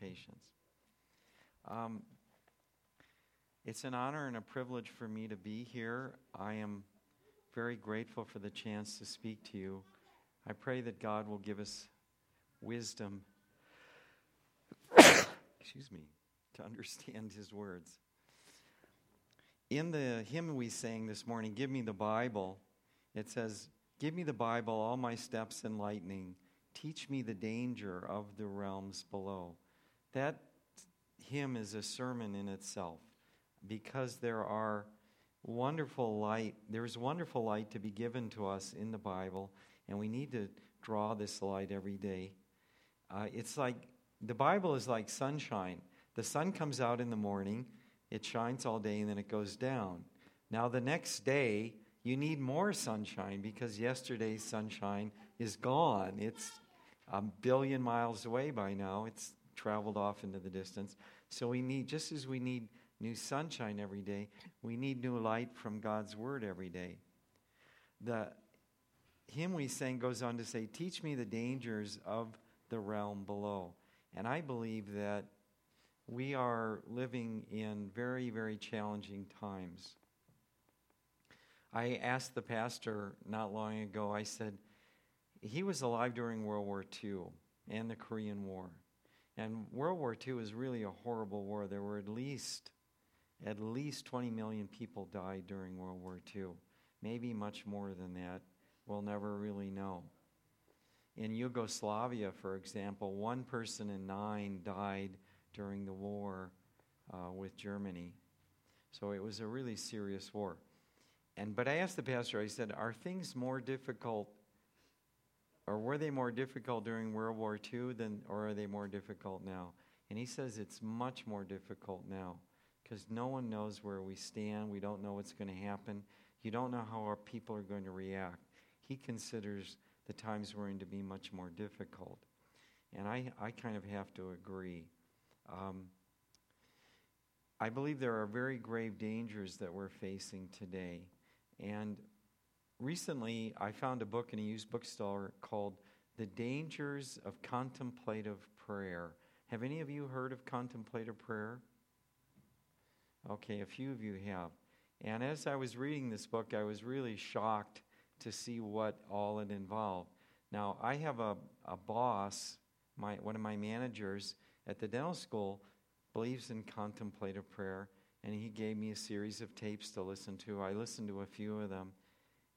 patience. Um, it's an honor and a privilege for me to be here. I am very grateful for the chance to speak to you. I pray that God will give us wisdom, excuse me, to understand His words. In the hymn we sang this morning, Give Me the Bible, it says, Give me the Bible, all my steps enlightening. Teach me the danger of the realms below. That hymn is a sermon in itself because there are wonderful light, there's wonderful light to be given to us in the Bible, and we need to draw this light every day. Uh, it's like the Bible is like sunshine. The sun comes out in the morning, it shines all day, and then it goes down. Now, the next day, you need more sunshine because yesterday's sunshine is gone. It's a billion miles away by now. It's traveled off into the distance. So we need, just as we need new sunshine every day, we need new light from God's Word every day. The hymn we sang goes on to say, Teach me the dangers of the realm below. And I believe that we are living in very, very challenging times. I asked the pastor not long ago, I said, he was alive during World War II and the Korean War. And World War II was really a horrible war. There were at least at least 20 million people died during World War II. Maybe much more than that. We'll never really know. In Yugoslavia, for example, one person in nine died during the war uh, with Germany. So it was a really serious war. And but I asked the pastor, I said, are things more difficult or were they more difficult during World War II than or are they more difficult now? And he says it's much more difficult now because no one knows where we stand. We don't know what's going to happen. You don't know how our people are going to react. He considers the times we're in to be much more difficult. And I, I kind of have to agree. Um, I believe there are very grave dangers that we're facing today. And recently, I found a book in a used bookstore called The Dangers of Contemplative Prayer. Have any of you heard of contemplative prayer? Okay, a few of you have. And as I was reading this book, I was really shocked to see what all it involved. Now, I have a, a boss, my, one of my managers at the dental school believes in contemplative prayer, and he gave me a series of tapes to listen to. I listened to a few of them,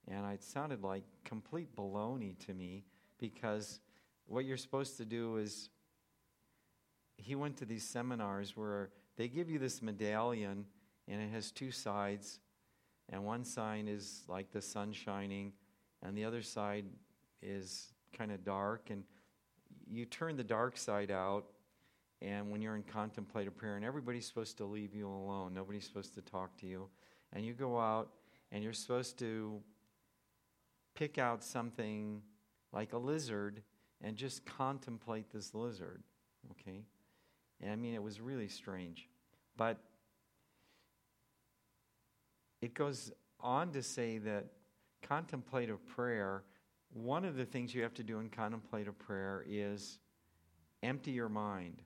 and it sounded like complete baloney to me because what you're supposed to do is he went to these seminars where they give you this medallion and it has two sides. And one side is like the sun shining and the other side is kind of dark. And you turn the dark side out and when you're in contemplative prayer, and everybody's supposed to leave you alone, nobody's supposed to talk to you, and you go out and you're supposed to pick out something like a lizard and just contemplate this lizard, okay? And I mean, it was really strange. But it goes on to say that contemplative prayer, one of the things you have to do in contemplative prayer is empty your mind.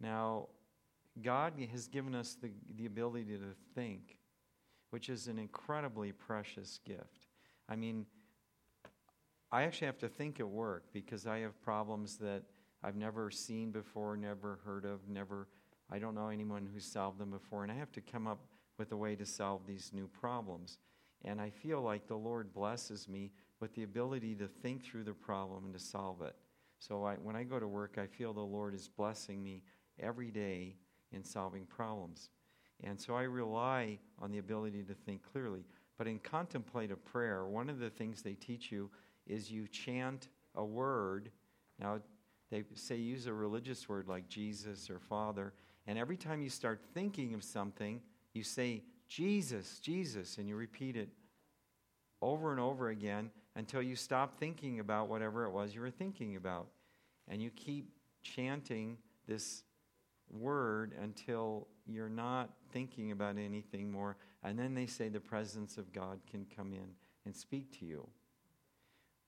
Now, God has given us the, the ability to think, which is an incredibly precious gift. I mean, I actually have to think at work because I have problems that I've never seen before, never heard of, never, I don't know anyone who's solved them before, and I have to come up with a way to solve these new problems. And I feel like the Lord blesses me with the ability to think through the problem and to solve it. So I, when I go to work, I feel the Lord is blessing me every day in solving problems. And so I rely on the ability to think clearly. But in contemplative prayer, one of the things they teach you is you chant a word. Now, they say use a religious word like Jesus or Father. And every time you start thinking of something, you say, Jesus, Jesus, and you repeat it over and over again until you stop thinking about whatever it was you were thinking about. And you keep chanting this word until you're not thinking about anything more. And then they say the presence of God can come in and speak to you.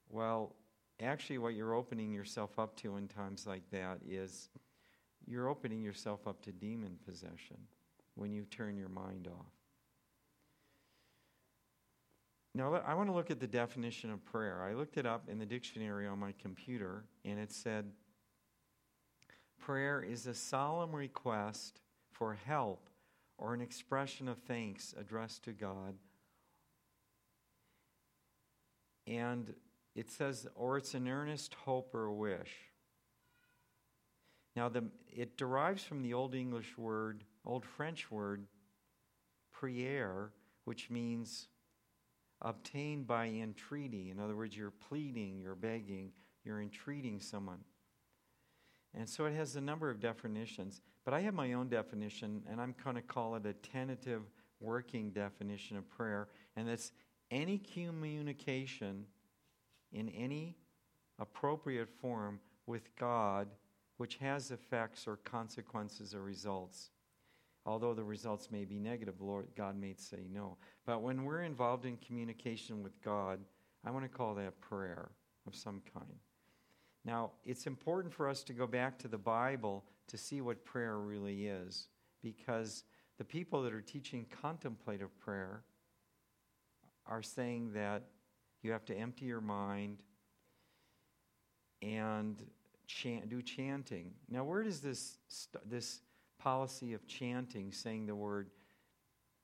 Well, actually, what you're opening yourself up to in times like that is you're opening yourself up to demon possession when you turn your mind off. Now, I want to look at the definition of prayer. I looked it up in the dictionary on my computer, and it said prayer is a solemn request for help or an expression of thanks addressed to God. And it says, or it's an earnest hope or a wish. Now, the, it derives from the Old English word, Old French word, prière, which means obtained by entreaty. In other words, you're pleading, you're begging, you're entreating someone. And so it has a number of definitions. But I have my own definition, and I'm going to call it a tentative working definition of prayer. And that's any communication in any appropriate form with God which has effects or consequences or results. Although the results may be negative, Lord God may say no. But when we're involved in communication with God, I want to call that prayer of some kind. Now, it's important for us to go back to the Bible to see what prayer really is, because the people that are teaching contemplative prayer are saying that you have to empty your mind and chant, do chanting. Now, where does this, this policy of chanting, saying the word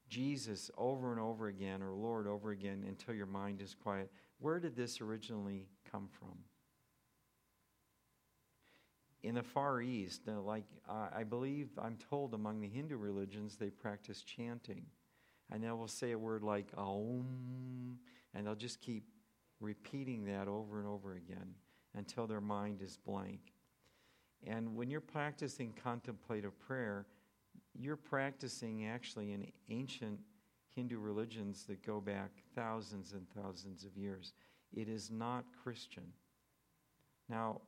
Jesus over and over again, or Lord over again until your mind is quiet, where did this originally come from? In the Far East, uh, like I believe, I'm told among the Hindu religions, they practice chanting. And they will say a word like Aum, and they'll just keep repeating that over and over again until their mind is blank. And when you're practicing contemplative prayer, you're practicing actually in ancient Hindu religions that go back thousands and thousands of years. It is not Christian. Now,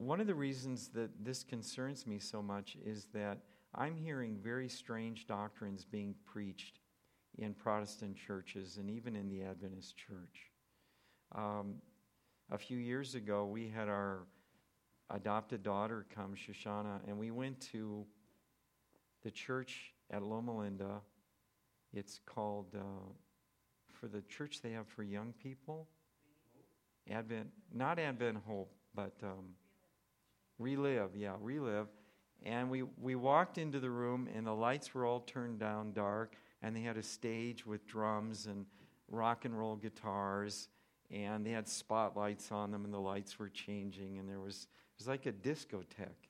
one of the reasons that this concerns me so much is that I'm hearing very strange doctrines being preached in Protestant churches and even in the Adventist church. Um, a few years ago, we had our adopted daughter come, Shoshana, and we went to the church at Loma Linda. It's called, uh, for the church they have for young people, Advent, not Advent Hope, but um, Relive, yeah, Relive. And we, we walked into the room, and the lights were all turned down dark, and they had a stage with drums and rock and roll guitars and they had spotlights on them and the lights were changing and there was it was like a discotheque.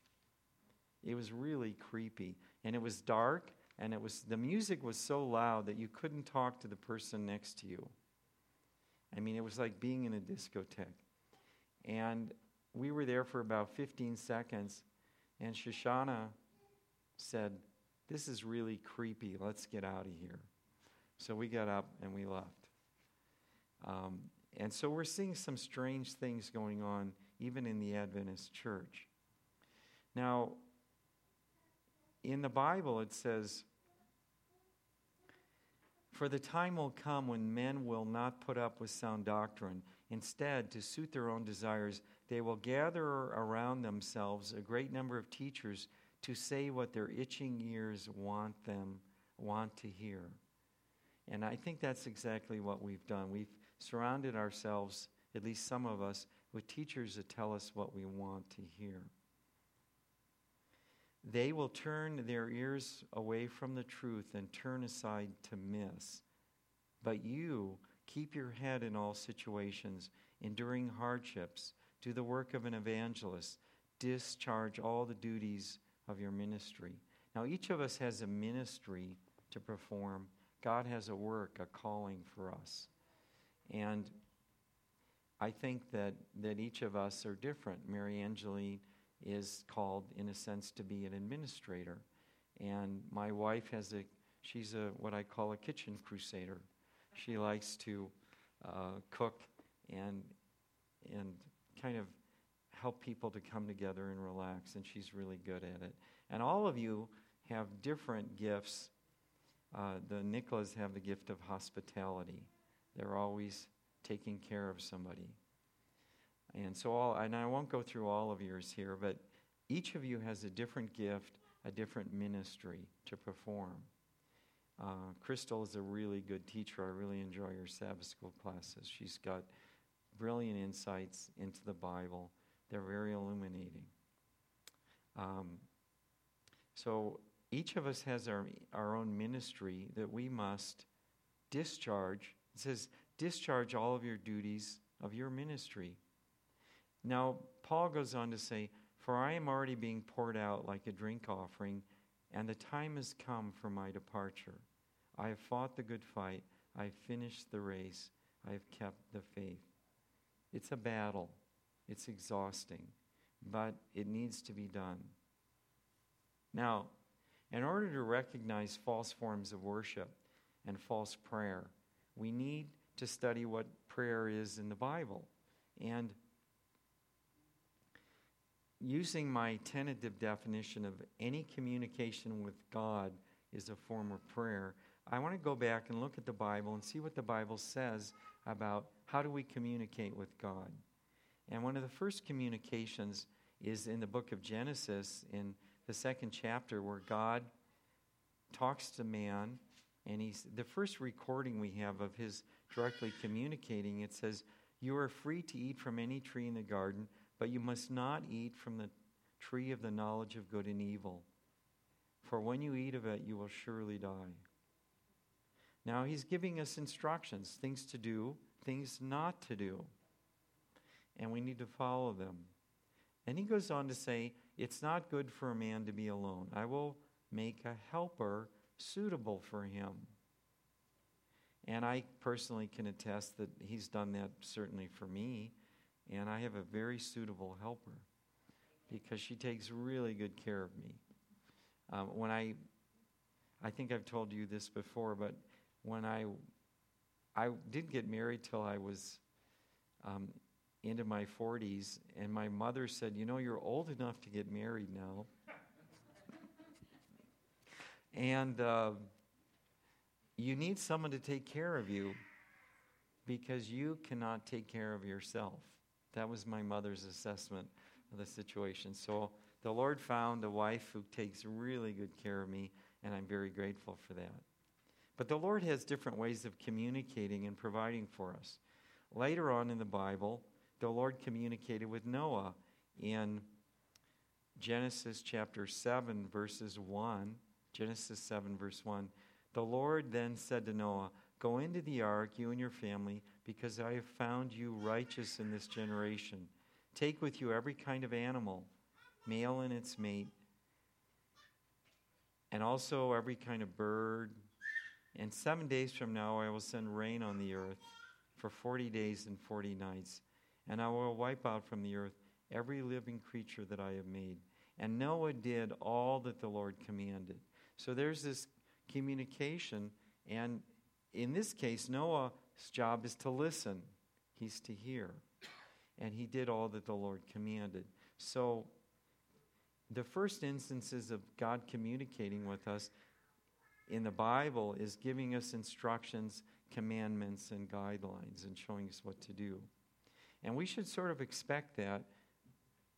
It was really creepy and it was dark and it was the music was so loud that you couldn't talk to the person next to you. I mean it was like being in a discotheque. And we were there for about 15 seconds and shoshana said this is really creepy let's get out of here so we got up and we left um, and so we're seeing some strange things going on even in the Adventist church. Now, in the Bible, it says, For the time will come when men will not put up with sound doctrine. Instead, to suit their own desires, they will gather around themselves a great number of teachers to say what their itching ears want them want to hear. And I think that's exactly what we've done. We've surrounded ourselves, at least some of us, with teachers that tell us what we want to hear. They will turn their ears away from the truth and turn aside to miss. But you keep your head in all situations, enduring hardships, do the work of an evangelist, discharge all the duties of your ministry. Now, each of us has a ministry to perform. God has a work, a calling for us. And I think that, that each of us are different. Mary Angeline is called, in a sense, to be an administrator. And my wife has a, she's a, what I call a kitchen crusader. She likes to uh, cook and, and kind of help people to come together and relax, and she's really good at it. And all of you have different gifts. Uh, the Nicholas have the gift of hospitality. They're always taking care of somebody. And so, all, and I won't go through all of yours here, but each of you has a different gift, a different ministry to perform. Uh, Crystal is a really good teacher. I really enjoy her Sabbath school classes. She's got brilliant insights into the Bible, they're very illuminating. Um, so, each of us has our, our own ministry that we must discharge. It says, discharge all of your duties of your ministry. Now, Paul goes on to say, For I am already being poured out like a drink offering, and the time has come for my departure. I have fought the good fight, I have finished the race, I have kept the faith. It's a battle, it's exhausting, but it needs to be done. Now, in order to recognize false forms of worship and false prayer, we need to study what prayer is in the Bible. And using my tentative definition of any communication with God is a form of prayer, I want to go back and look at the Bible and see what the Bible says about how do we communicate with God. And one of the first communications is in the book of Genesis, in the second chapter, where God talks to man. And he's the first recording we have of his directly communicating. It says, You are free to eat from any tree in the garden, but you must not eat from the tree of the knowledge of good and evil. For when you eat of it, you will surely die. Now, he's giving us instructions, things to do, things not to do. And we need to follow them. And he goes on to say, It's not good for a man to be alone. I will make a helper suitable for him. And I personally can attest that he's done that certainly for me. And I have a very suitable helper because she takes really good care of me. Um, when I, I think I've told you this before, but when I, I didn't get married till I was um, into my 40s, and my mother said, You know, you're old enough to get married now. and uh, you need someone to take care of you because you cannot take care of yourself. That was my mother's assessment of the situation. So the Lord found a wife who takes really good care of me, and I'm very grateful for that. But the Lord has different ways of communicating and providing for us. Later on in the Bible, the Lord communicated with Noah in Genesis chapter 7, verses 1. Genesis 7, verse 1. The Lord then said to Noah, Go into the ark, you and your family, because I have found you righteous in this generation. Take with you every kind of animal, male and its mate, and also every kind of bird. And seven days from now I will send rain on the earth for forty days and forty nights and I will wipe out from the earth every living creature that I have made. And Noah did all that the Lord commanded. So there's this communication, and in this case, Noah's job is to listen, he's to hear. And he did all that the Lord commanded. So the first instances of God communicating with us in the Bible is giving us instructions, commandments, and guidelines and showing us what to do. And we should sort of expect that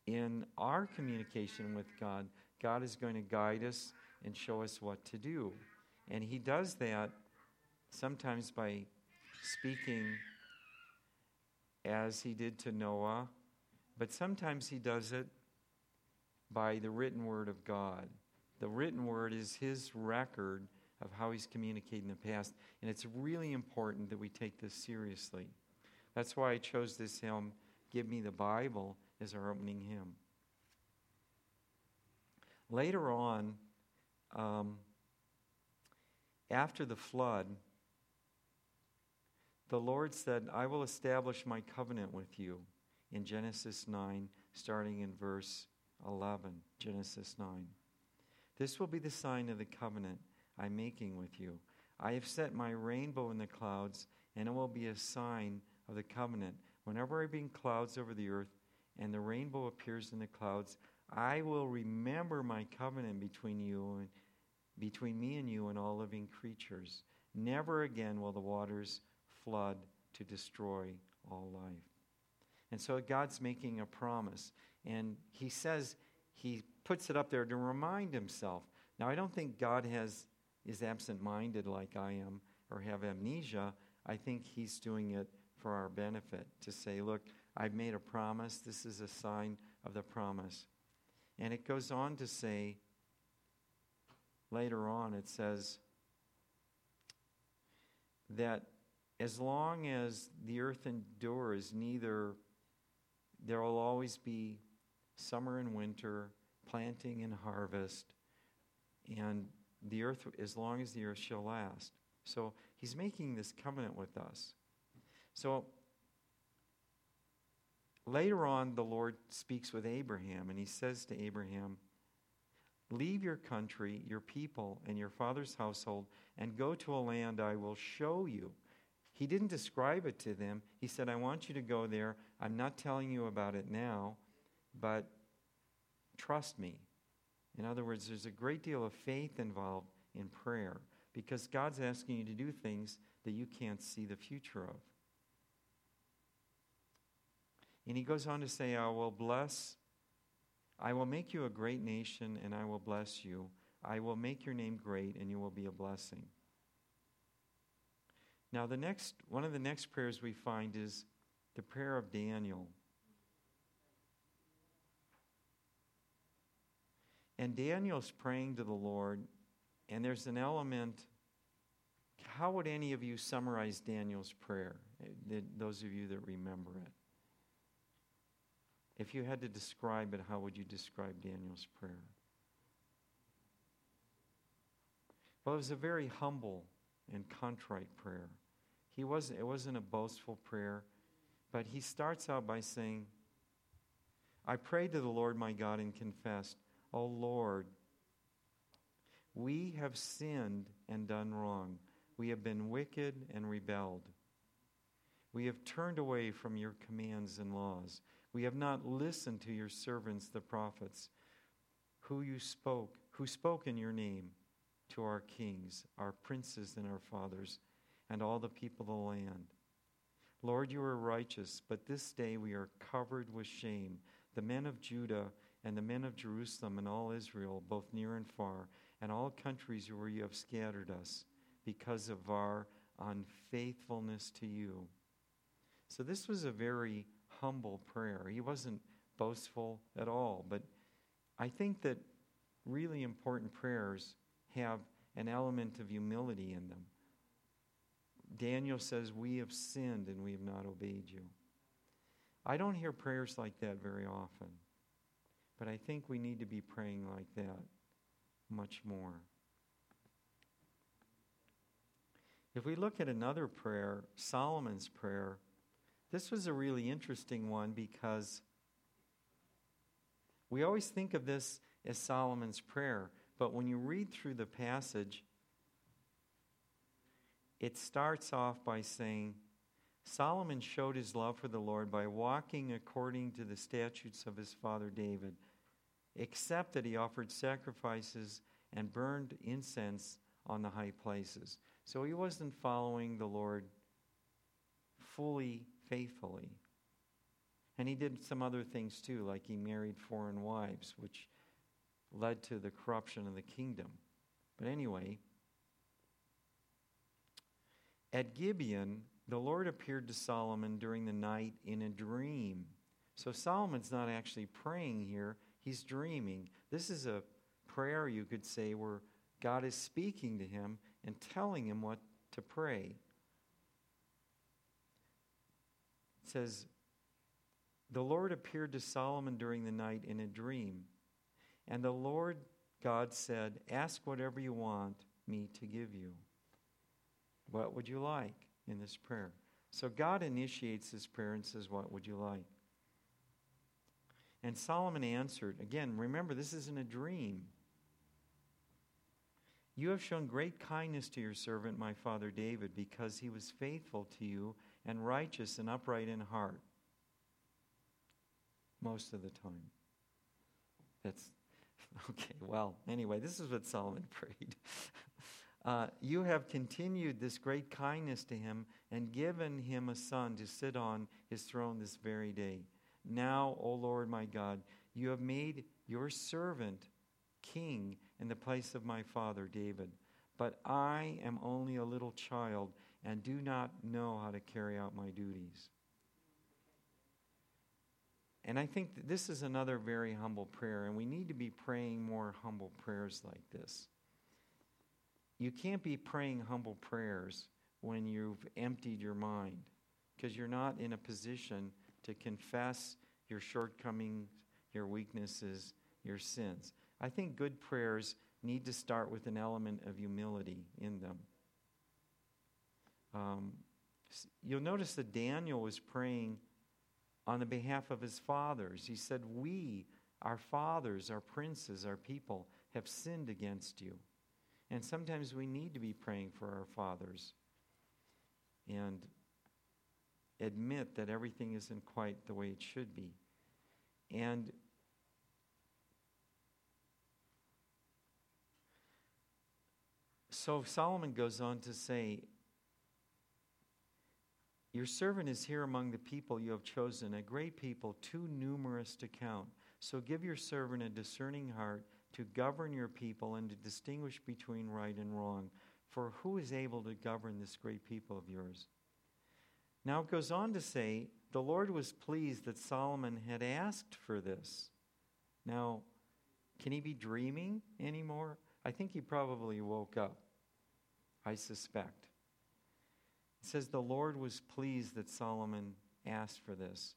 in our communication with God, God is going to guide us and show us what to do. And He does that sometimes by speaking as He did to Noah, but sometimes He does it by the written word of God. The written word is His record of how He's communicated in the past, and it's really important that we take this seriously. That's why I chose this hymn, Give Me the Bible, as our opening hymn. Later on, um, after the flood, the Lord said, I will establish my covenant with you in Genesis 9, starting in verse 11. Genesis 9. This will be the sign of the covenant I'm making with you. I have set my rainbow in the clouds, and it will be a sign of the covenant. Whenever I bring clouds over the earth and the rainbow appears in the clouds, I will remember my covenant between you and between me and you and all living creatures. Never again will the waters flood to destroy all life. And so God's making a promise. And he says, he puts it up there to remind himself. Now, I don't think God has, is absent minded like I am or have amnesia. I think he's doing it for our benefit to say, look, I've made a promise. This is a sign of the promise. And it goes on to say, later on, it says that as long as the earth endures, neither there will always be summer and winter, planting and harvest, and the earth, as long as the earth shall last. So he's making this covenant with us. So later on, the Lord speaks with Abraham, and he says to Abraham, Leave your country, your people, and your father's household, and go to a land I will show you. He didn't describe it to them. He said, I want you to go there. I'm not telling you about it now, but trust me. In other words, there's a great deal of faith involved in prayer because God's asking you to do things that you can't see the future of. And he goes on to say, I will bless, I will make you a great nation, and I will bless you. I will make your name great, and you will be a blessing. Now, the next, one of the next prayers we find is the prayer of Daniel. And Daniel's praying to the Lord, and there's an element. How would any of you summarize Daniel's prayer? Eh, those of you that remember it. If you had to describe it, how would you describe Daniel's prayer? Well, it was a very humble and contrite prayer. He wasn't, it wasn't a boastful prayer, but he starts out by saying, I prayed to the Lord my God and confessed, O Lord, we have sinned and done wrong. We have been wicked and rebelled. We have turned away from your commands and laws. We have not listened to your servants, the prophets, who you spoke, who spoke in your name to our kings, our princes, and our fathers and all the people of the land. Lord, you are righteous, but this day we are covered with shame. The men of Judah and the men of Jerusalem and all Israel, both near and far, and all countries where you have scattered us because of our unfaithfulness to you. So, this was a very humble prayer. He wasn't boastful at all, but I think that really important prayers have an element of humility in them. Daniel says, We have sinned and we have not obeyed you. I don't hear prayers like that very often, but I think we need to be praying like that much more. If we look at another prayer, Solomon's prayer, this was a really interesting one because we always think of this as Solomon's prayer, but when you read through the passage, it starts off by saying, Solomon showed his love for the Lord by walking according to the statutes of his father David, except that he offered sacrifices and burned incense on the high places. So he wasn't following the Lord fully, faithfully. And he did some other things too, like he married foreign wives, which led to the corruption of the kingdom. But anyway, at Gibeon, the Lord appeared to Solomon during the night in a dream. So Solomon's not actually praying here, he's dreaming. This is a prayer, you could say, where God is speaking to him and telling him what to pray. It says, The Lord appeared to Solomon during the night in a dream. And the Lord God said, Ask whatever you want me to give you. What would you like in this prayer? So God initiates this prayer and says, What would you like? And Solomon answered, again, remember, this isn't a dream. You have shown great kindness to your servant, my father David, because he was faithful to you and righteous and upright in heart. Most of the time. That's okay. Well, anyway, this is what Solomon prayed. Uh, you have continued this great kindness to him and given him a son to sit on his throne this very day. Now, O Lord my God, you have made your servant king in the place of my father David. But I am only a little child and do not know how to carry out my duties. And I think this is another very humble prayer, and we need to be praying more humble prayers like this. You can't be praying humble prayers when you've emptied your mind because you're not in a position to confess your shortcomings, your weaknesses, your sins. I think good prayers need to start with an element of humility in them. Um, you'll notice that Daniel was praying on the behalf of his fathers. He said, We, our fathers, our princes, our people, have sinned against you. And sometimes we need to be praying for our fathers and admit that everything isn't quite the way it should be. And so Solomon goes on to say, Your servant is here among the people you have chosen, a great people, too numerous to count. So give your servant a discerning heart to govern your people and to distinguish between right and wrong. For who is able to govern this great people of yours? Now it goes on to say, the Lord was pleased that Solomon had asked for this. Now, can he be dreaming anymore? I think he probably woke up. I suspect. It says the Lord was pleased that Solomon asked for this.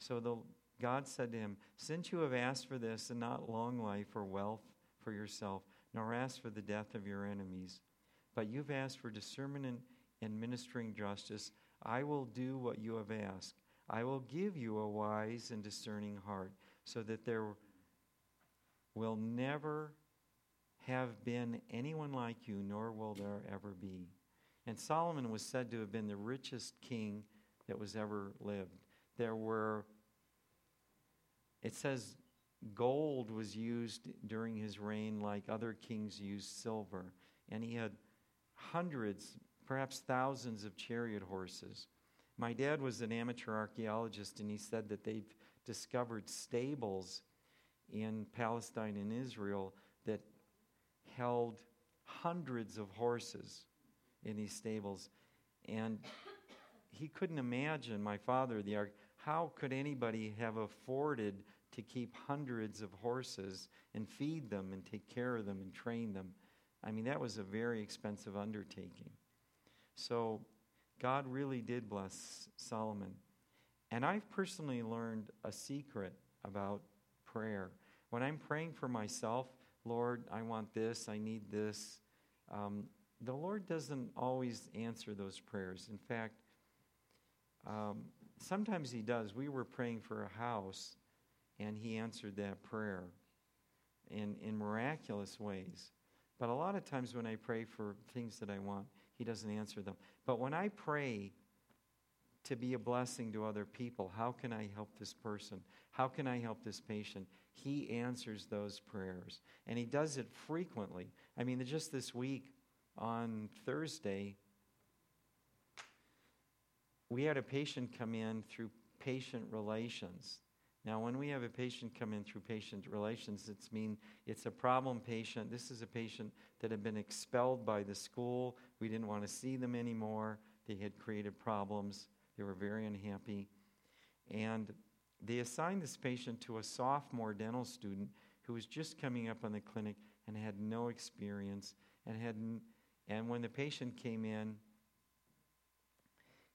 So the, God said to him, Since you have asked for this and not long life or wealth for yourself, nor asked for the death of your enemies, but you've asked for discernment and, ministering justice, I will do what you have asked. I will give you a wise and discerning heart, so that there will never have been anyone like you, nor will there ever be. And Solomon was said to have been the richest king that was ever lived. There were, it says, gold was used during his reign like other kings used silver. And he had hundreds, perhaps thousands of chariot horses. My dad was an amateur archaeologist, and he said that they've discovered stables in Palestine and Israel that held hundreds of horses in these stables. And he couldn't imagine, my father, the arch, how could anybody have afforded to keep hundreds of horses and feed them and take care of them and train them? I mean, that was a very expensive undertaking. So God really did bless Solomon. And I've personally learned a secret about prayer. When I'm praying for myself, Lord, I want this, I need this, um, the Lord doesn't always answer those prayers. In fact, um, sometimes He does. We were praying for a house, and He answered that prayer in, in miraculous ways. But a lot of times when I pray for things that I want, He doesn't answer them. But when I pray to be a blessing to other people, how can I help this person? How can I help this patient? He answers those prayers. And He does it frequently. I mean, just this week on Thursday, we had a patient come in through patient relations. Now, when we have a patient come in through patient relations, it's mean it's a problem patient. This is a patient that had been expelled by the school. We didn't want to see them anymore. They had created problems. They were very unhappy. And they assigned this patient to a sophomore dental student who was just coming up on the clinic and had no experience and had and when the patient came in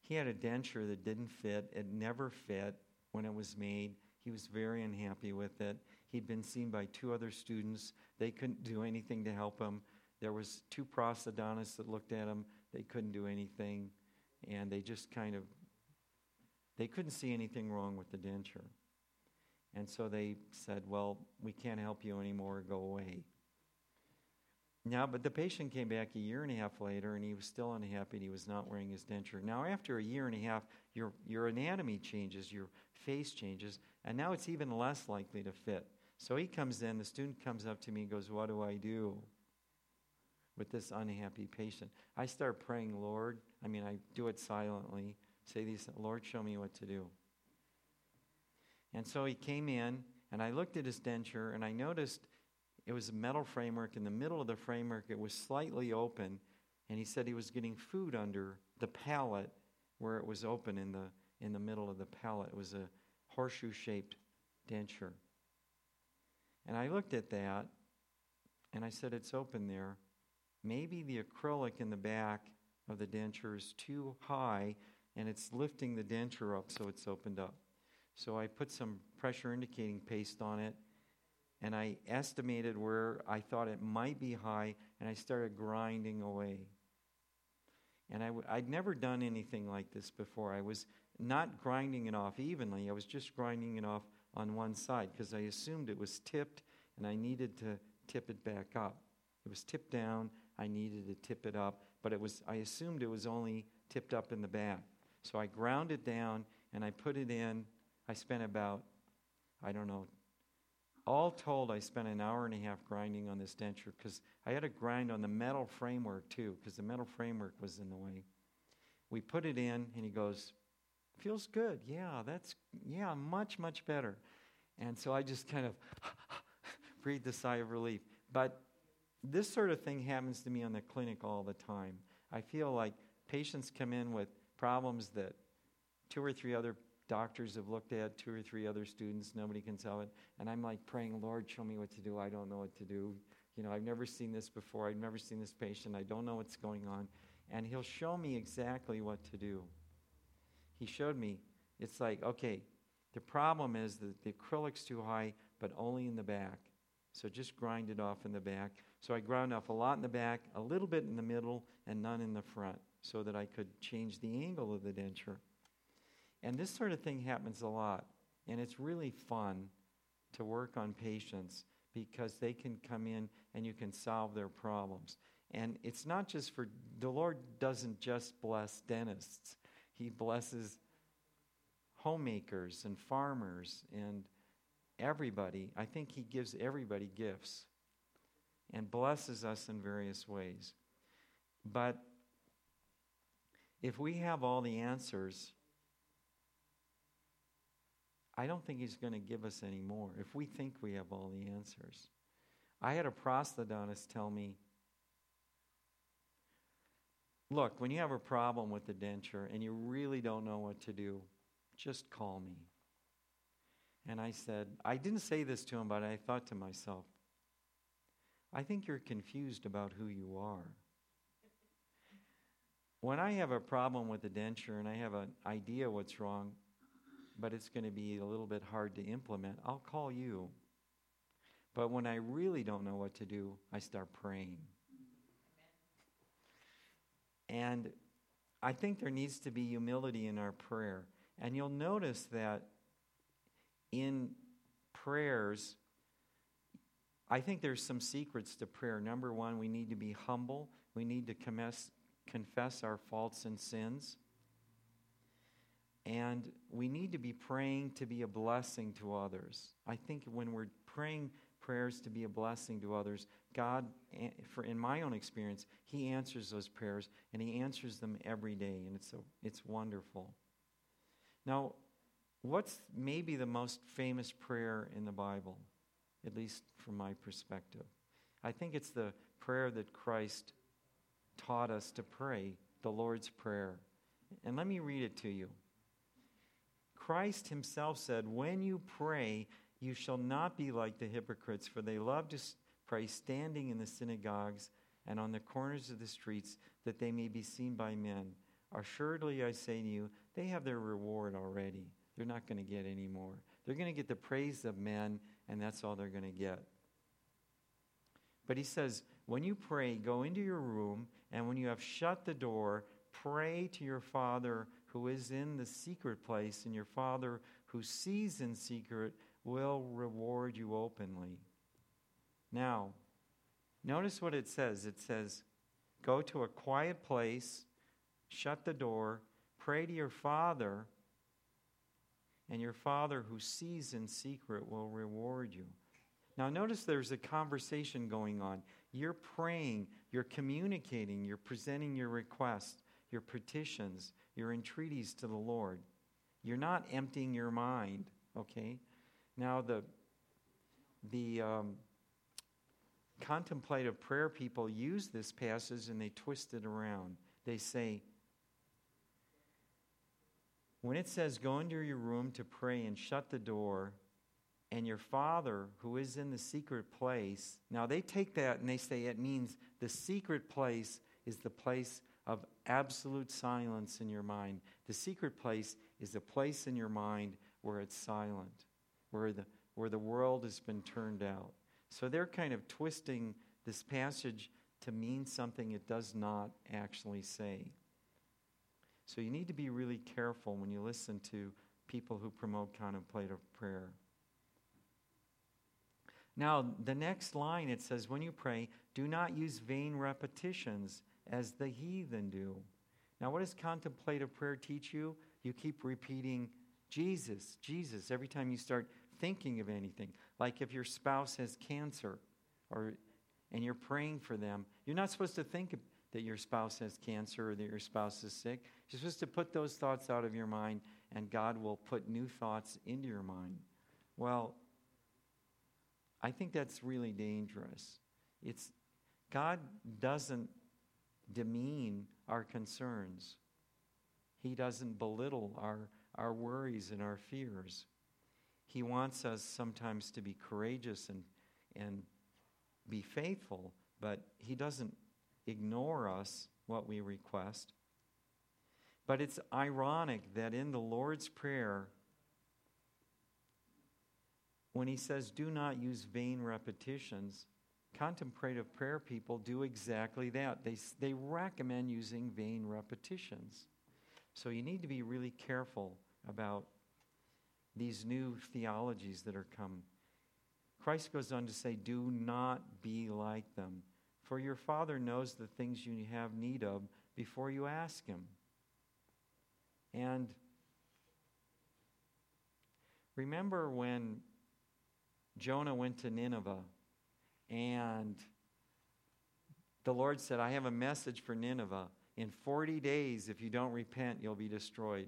he had a denture that didn't fit. It never fit when it was made. He was very unhappy with it. He'd been seen by two other students. They couldn't do anything to help him. There was two prosthodontists that looked at him. They couldn't do anything and they just kind of they couldn't see anything wrong with the denture. And so they said, Well, we can't help you anymore, go away. Now, but the patient came back a year and a half later and he was still unhappy and he was not wearing his denture. Now, after a year and a half, your, your anatomy changes, your face changes, and now it's even less likely to fit. So he comes in, the student comes up to me and goes, What do I do? with this unhappy patient. I start praying, Lord. I mean, I do it silently. Say these, Lord, show me what to do. And so he came in, and I looked at his denture, and I noticed it was a metal framework. In the middle of the framework, it was slightly open, and he said he was getting food under the palate where it was open in the, in the middle of the palate. It was a horseshoe shaped denture. And I looked at that, and I said, It's open there. Maybe the acrylic in the back of the denture is too high and it's lifting the denture up so it's opened up. So I put some pressure indicating paste on it and I estimated where I thought it might be high and I started grinding away. And i w- I'd never done anything like this before. I was not grinding it off evenly, I was just grinding it off on one side because I assumed it was tipped and I needed to tip it back up. It was tipped down, I needed to tip it up, but it was I assumed it was only tipped up in the back. So I ground it down and I put it in. I spent about I don't know all told, I spent an hour and a half grinding on this denture because I had to grind on the metal framework too, because the metal framework was in the way. We put it in, and he goes, Feels good. Yeah, that's, yeah, much, much better. And so I just kind of breathed a sigh of relief. But this sort of thing happens to me on the clinic all the time. I feel like patients come in with problems that two or three other doctors have looked at, two or three other students, nobody can tell it. And I'm like praying, Lord, show me what to do. I don't know what to do. You know, I've never seen this before. I've never seen this patient. I don't know what's going on. And he'll show me exactly what to do. He showed me, it's like, okay, the problem is that the acrylic's too high, but only in the back. So just grind it off in the back. So I ground off a lot in the back, a little bit in the middle, and none in the front, so that I could change the angle of the denture. And this sort of thing happens a lot. And it's really fun to work on patients because they can come in and you can solve their problems. And it's not just for, the Lord doesn't just bless dentists, He blesses homemakers and farmers and everybody. I think He gives everybody gifts and blesses us in various ways. But if we have all the answers, I don't think he's going to give us any more if we think we have all the answers. I had a prosthodontist tell me, Look, when you have a problem with the denture and you really don't know what to do, just call me. And I said, I didn't say this to him, but I thought to myself, I think you're confused about who you are. When I have a problem with the denture and I have an idea what's wrong, but it's going to be a little bit hard to implement, I'll call you. But when I really don't know what to do, I start praying. And I think there needs to be humility in our prayer. And you'll notice that in prayers, I think there's some secrets to prayer. Number one, we need to be humble, we need to confess, confess our faults and sins. And we need to be praying to be a blessing to others. I think when we're praying prayers to be a blessing to others, God, eh, for in my own experience, He answers those prayers and He answers them every day, and it's, it's wonderful. Now, what's maybe the most famous prayer in the Bible, at least from my perspective? I think it's the prayer that Christ taught us to pray, the Lord's Prayer. And let me read it to you. Christ himself said, When you pray, you shall not be like the hypocrites, for they love to pray standing in the synagogues and on the corners of the streets, that they may be seen by men. Assuredly, I say to you, they have their reward already. They're not going to get any more. They're going to get the praise of men, and that's all they're going to get. But he says, when you pray, go into your room, and when you have shut the door, pray to your Father who is in the secret place, and your Father who sees in secret will reward you openly. Now, notice what it says. It says, Go to a quiet place, shut the door, pray to your Father, and your Father who sees in secret will reward you. Now, notice there's a conversation going on. You're praying, you're communicating, you're presenting your requests, your petitions, your entreaties to the Lord. You're not emptying your mind, okay? Now, the, the um, contemplative prayer people use this passage and they twist it around. They say, when it says, go into your room to pray and shut the door, and your Father who is in the secret place, now they take that and they say it means the secret place is the place of absolute silence in your mind. The secret place is a place in your mind where it's silent, where the, where the world has been turned out. So they're kind of twisting this passage to mean something it does not actually say. So you need to be really careful when you listen to people who promote contemplative prayer. Now, the next line it says, when you pray, do not use vain repetitions as the heathen do. Now, what does contemplative prayer teach you? You keep repeating Jesus, Jesus, every time you start thinking of anything. Like if your spouse has cancer or and you're praying for them, you're not supposed to think that your spouse has cancer or that your spouse is sick. You're supposed to put those thoughts out of your mind, and God will put new thoughts into your mind. Well, I think that's really dangerous. It's God doesn't demean our concerns. He doesn't belittle our, our worries and our fears. He wants us sometimes to be courageous and, and be faithful, but He doesn't ignore us, what we request. But it's ironic that in the Lord's Prayer, when He says, do not use vain repetitions, contemplative prayer people do exactly that. They, they recommend using vain repetitions. So you need to be really careful about these new theologies that are coming. Christ goes on to say, Do not be like them, for your Father knows the things you have need of before you ask Him. And remember when Jonah went to Nineveh and the Lord said, I have a message for Nineveh. In 40 days, if you don't repent, you'll be destroyed.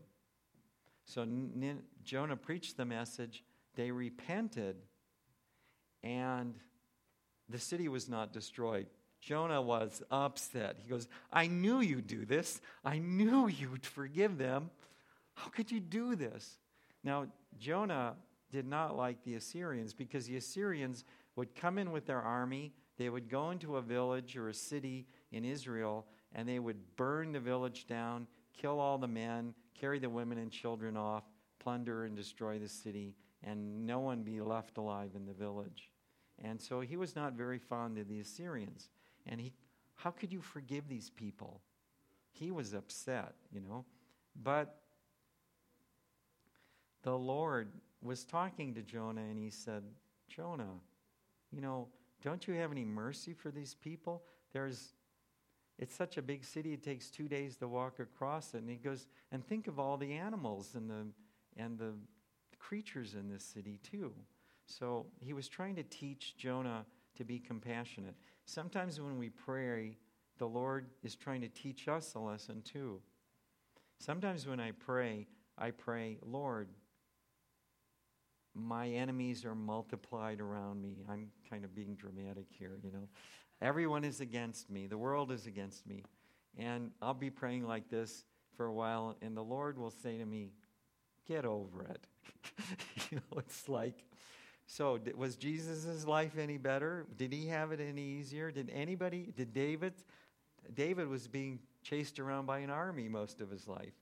So Nin- Jonah preached the message. They repented, and the city was not destroyed. Jonah was upset. He goes, I knew you'd do this. I knew you'd forgive them. How could you do this? Now, Jonah did not like the Assyrians because the Assyrians would come in with their army. They would go into a village or a city in Israel and they would burn the village down, kill all the men, carry the women and children off, plunder and destroy the city, and no one be left alive in the village. And so he was not very fond of the Assyrians. And he, how could you forgive these people? He was upset, you know. But the Lord was talking to Jonah and he said, Jonah, you know, don't you have any mercy for these people? There's it's such a big city it takes two days to walk across it and he goes and think of all the animals and the and the creatures in this city too. So he was trying to teach jonah to be compassionate. Sometimes when we pray the lord is trying to teach us a lesson too. Sometimes when i pray i pray lord my enemies are multiplied around me. I'm kind of being dramatic here, you know. Everyone is against me. The world is against me. And I'll be praying like this for a while, and the Lord will say to me, Get over it. you know, it's like, so was Jesus' life any better? Did he have it any easier? Did anybody, did David? David was being chased around by an army most of his life.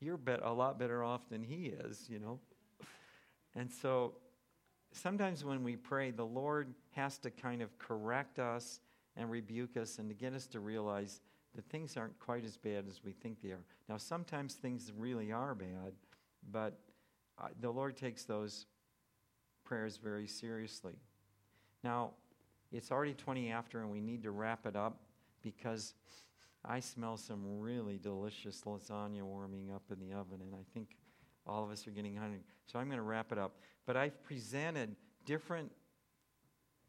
You're bet, a lot better off than he is, you know. And so sometimes when we pray, the Lord has to kind of correct us and rebuke us and to get us to realize that things aren't quite as bad as we think they are. Now, sometimes things really are bad, but uh, the Lord takes those prayers very seriously. Now, it's already 20 after, and we need to wrap it up because I smell some really delicious lasagna warming up in the oven, and I think all of us are getting hungry. So I'm going to wrap it up. But I've presented different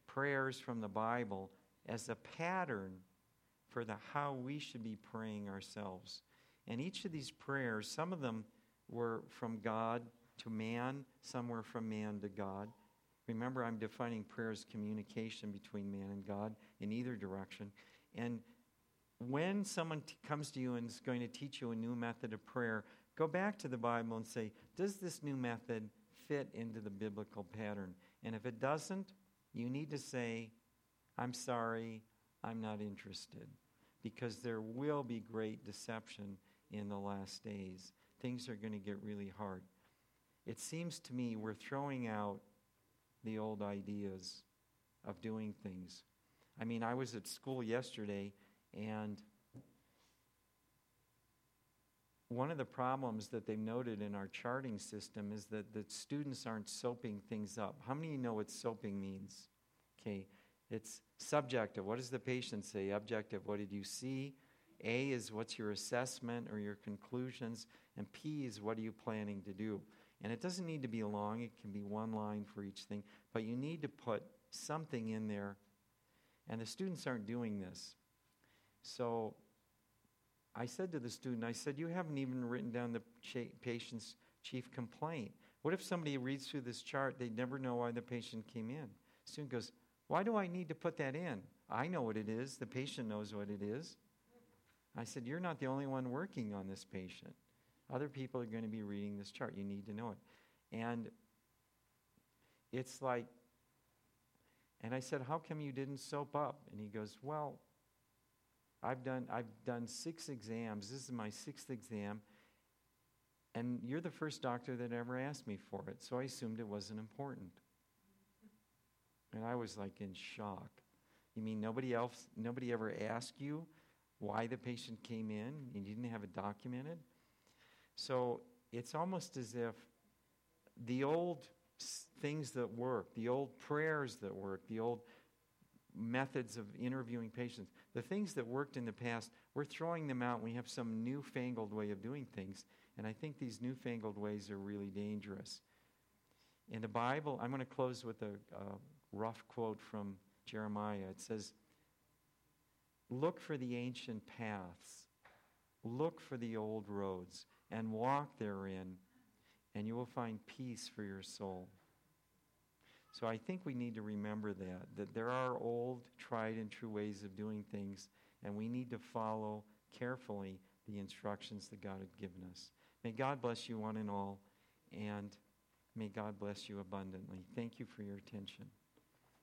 prayers from the Bible as a pattern for the how we should be praying ourselves. And each of these prayers, some of them were from God to man, some were from man to God. Remember, I'm defining prayer as communication between man and God in either direction. And when someone t- comes to you and is going to teach you a new method of prayer, go back to the Bible and say, Does this new method fit into the biblical pattern? And if it doesn't, you need to say, I'm sorry, I'm not interested. Because there will be great deception in the last days. Things are going to get really hard. It seems to me we're throwing out the old ideas of doing things. I mean, I was at school yesterday, and one of the problems that they've noted in our charting system is that the students aren't soaping things up. How many of you know what soaping means? Okay, it's subjective. What does the patient say? Objective. What did you see? A is what's your assessment or your conclusions, and P is what are you planning to do? And it doesn't need to be long, it can be one line for each thing, but you need to put something in there. And the students aren't doing this. So I said to the student, I said, You haven't even written down the patient's chief complaint. What if somebody reads through this chart, they'd never know why the patient came in? The student goes, Why do I need to put that in? I know what it is. The patient knows what it is. I said, You're not the only one working on this patient. Other people are going to be reading this chart. You need to know it. And it's like, and I said, How come you didn't soap up? And he goes, Well, I've done, I've done six exams. This is my sixth exam. And you're the first doctor that ever asked me for it. So I assumed it wasn't important. And I was like in shock. You mean nobody else, nobody ever asked you why the patient came in? And you didn't have it documented? So it's almost as if the old things that work, the old prayers that work, the old methods of interviewing patients, the things that worked in the past, we're throwing them out. We have some newfangled way of doing things. And I think these newfangled ways are really dangerous. In the Bible, I'm going to close with a, a rough quote from Jeremiah. It says, Look for the ancient paths, look for the old roads and walk therein, and you will find peace for your soul. So I think we need to remember that, that there are old, tried and true ways of doing things, and we need to follow carefully the instructions that God had given us. May God bless you one and all, and may God bless you abundantly. Thank you for your attention.